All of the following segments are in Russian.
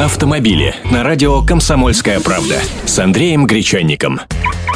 автомобили на радио «Комсомольская правда» с Андреем Гречанником.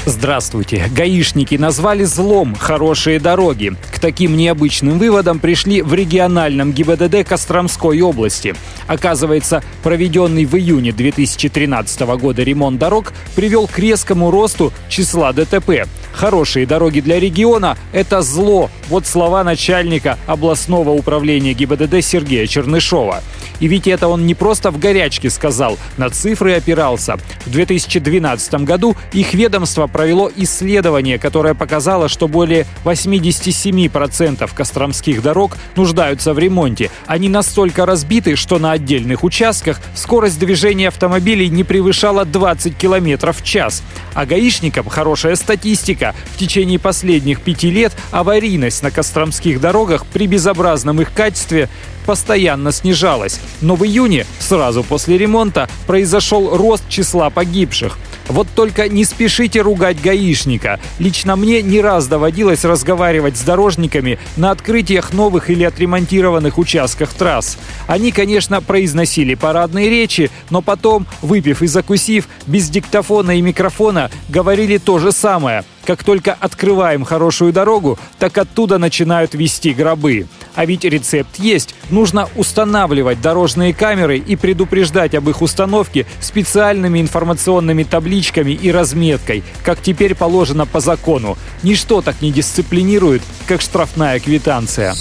Здравствуйте. Гаишники назвали злом хорошие дороги. К таким необычным выводам пришли в региональном ГИБДД Костромской области. Оказывается, проведенный в июне 2013 года ремонт дорог привел к резкому росту числа ДТП. Хорошие дороги для региона – это зло. Вот слова начальника областного управления ГИБДД Сергея Чернышова. И ведь это он не просто в горячке сказал, на цифры опирался. В 2012 году их ведомство провело исследование, которое показало, что более 87% костромских дорог нуждаются в ремонте. Они настолько разбиты, что на отдельных участках скорость движения автомобилей не превышала 20 км в час. А гаишникам хорошая статистика. В течение последних пяти лет аварийность на костромских дорогах при безобразном их качестве постоянно снижалась. Но в июне, сразу после ремонта, произошел рост числа погибших. Вот только не спешите ругать гаишника. Лично мне не раз доводилось разговаривать с дорожниками на открытиях новых или отремонтированных участках трасс. Они, конечно, произносили парадные речи, но потом, выпив и закусив, без диктофона и микрофона, говорили то же самое. Как только открываем хорошую дорогу, так оттуда начинают вести гробы. А ведь рецепт есть. Нужно устанавливать дорожные камеры и предупреждать об их установке специальными информационными табличками и разметкой, как теперь положено по закону. Ничто так не дисциплинирует, как штрафная квитанция.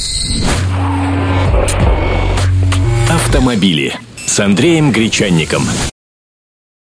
Автомобили с Андреем Гречанником.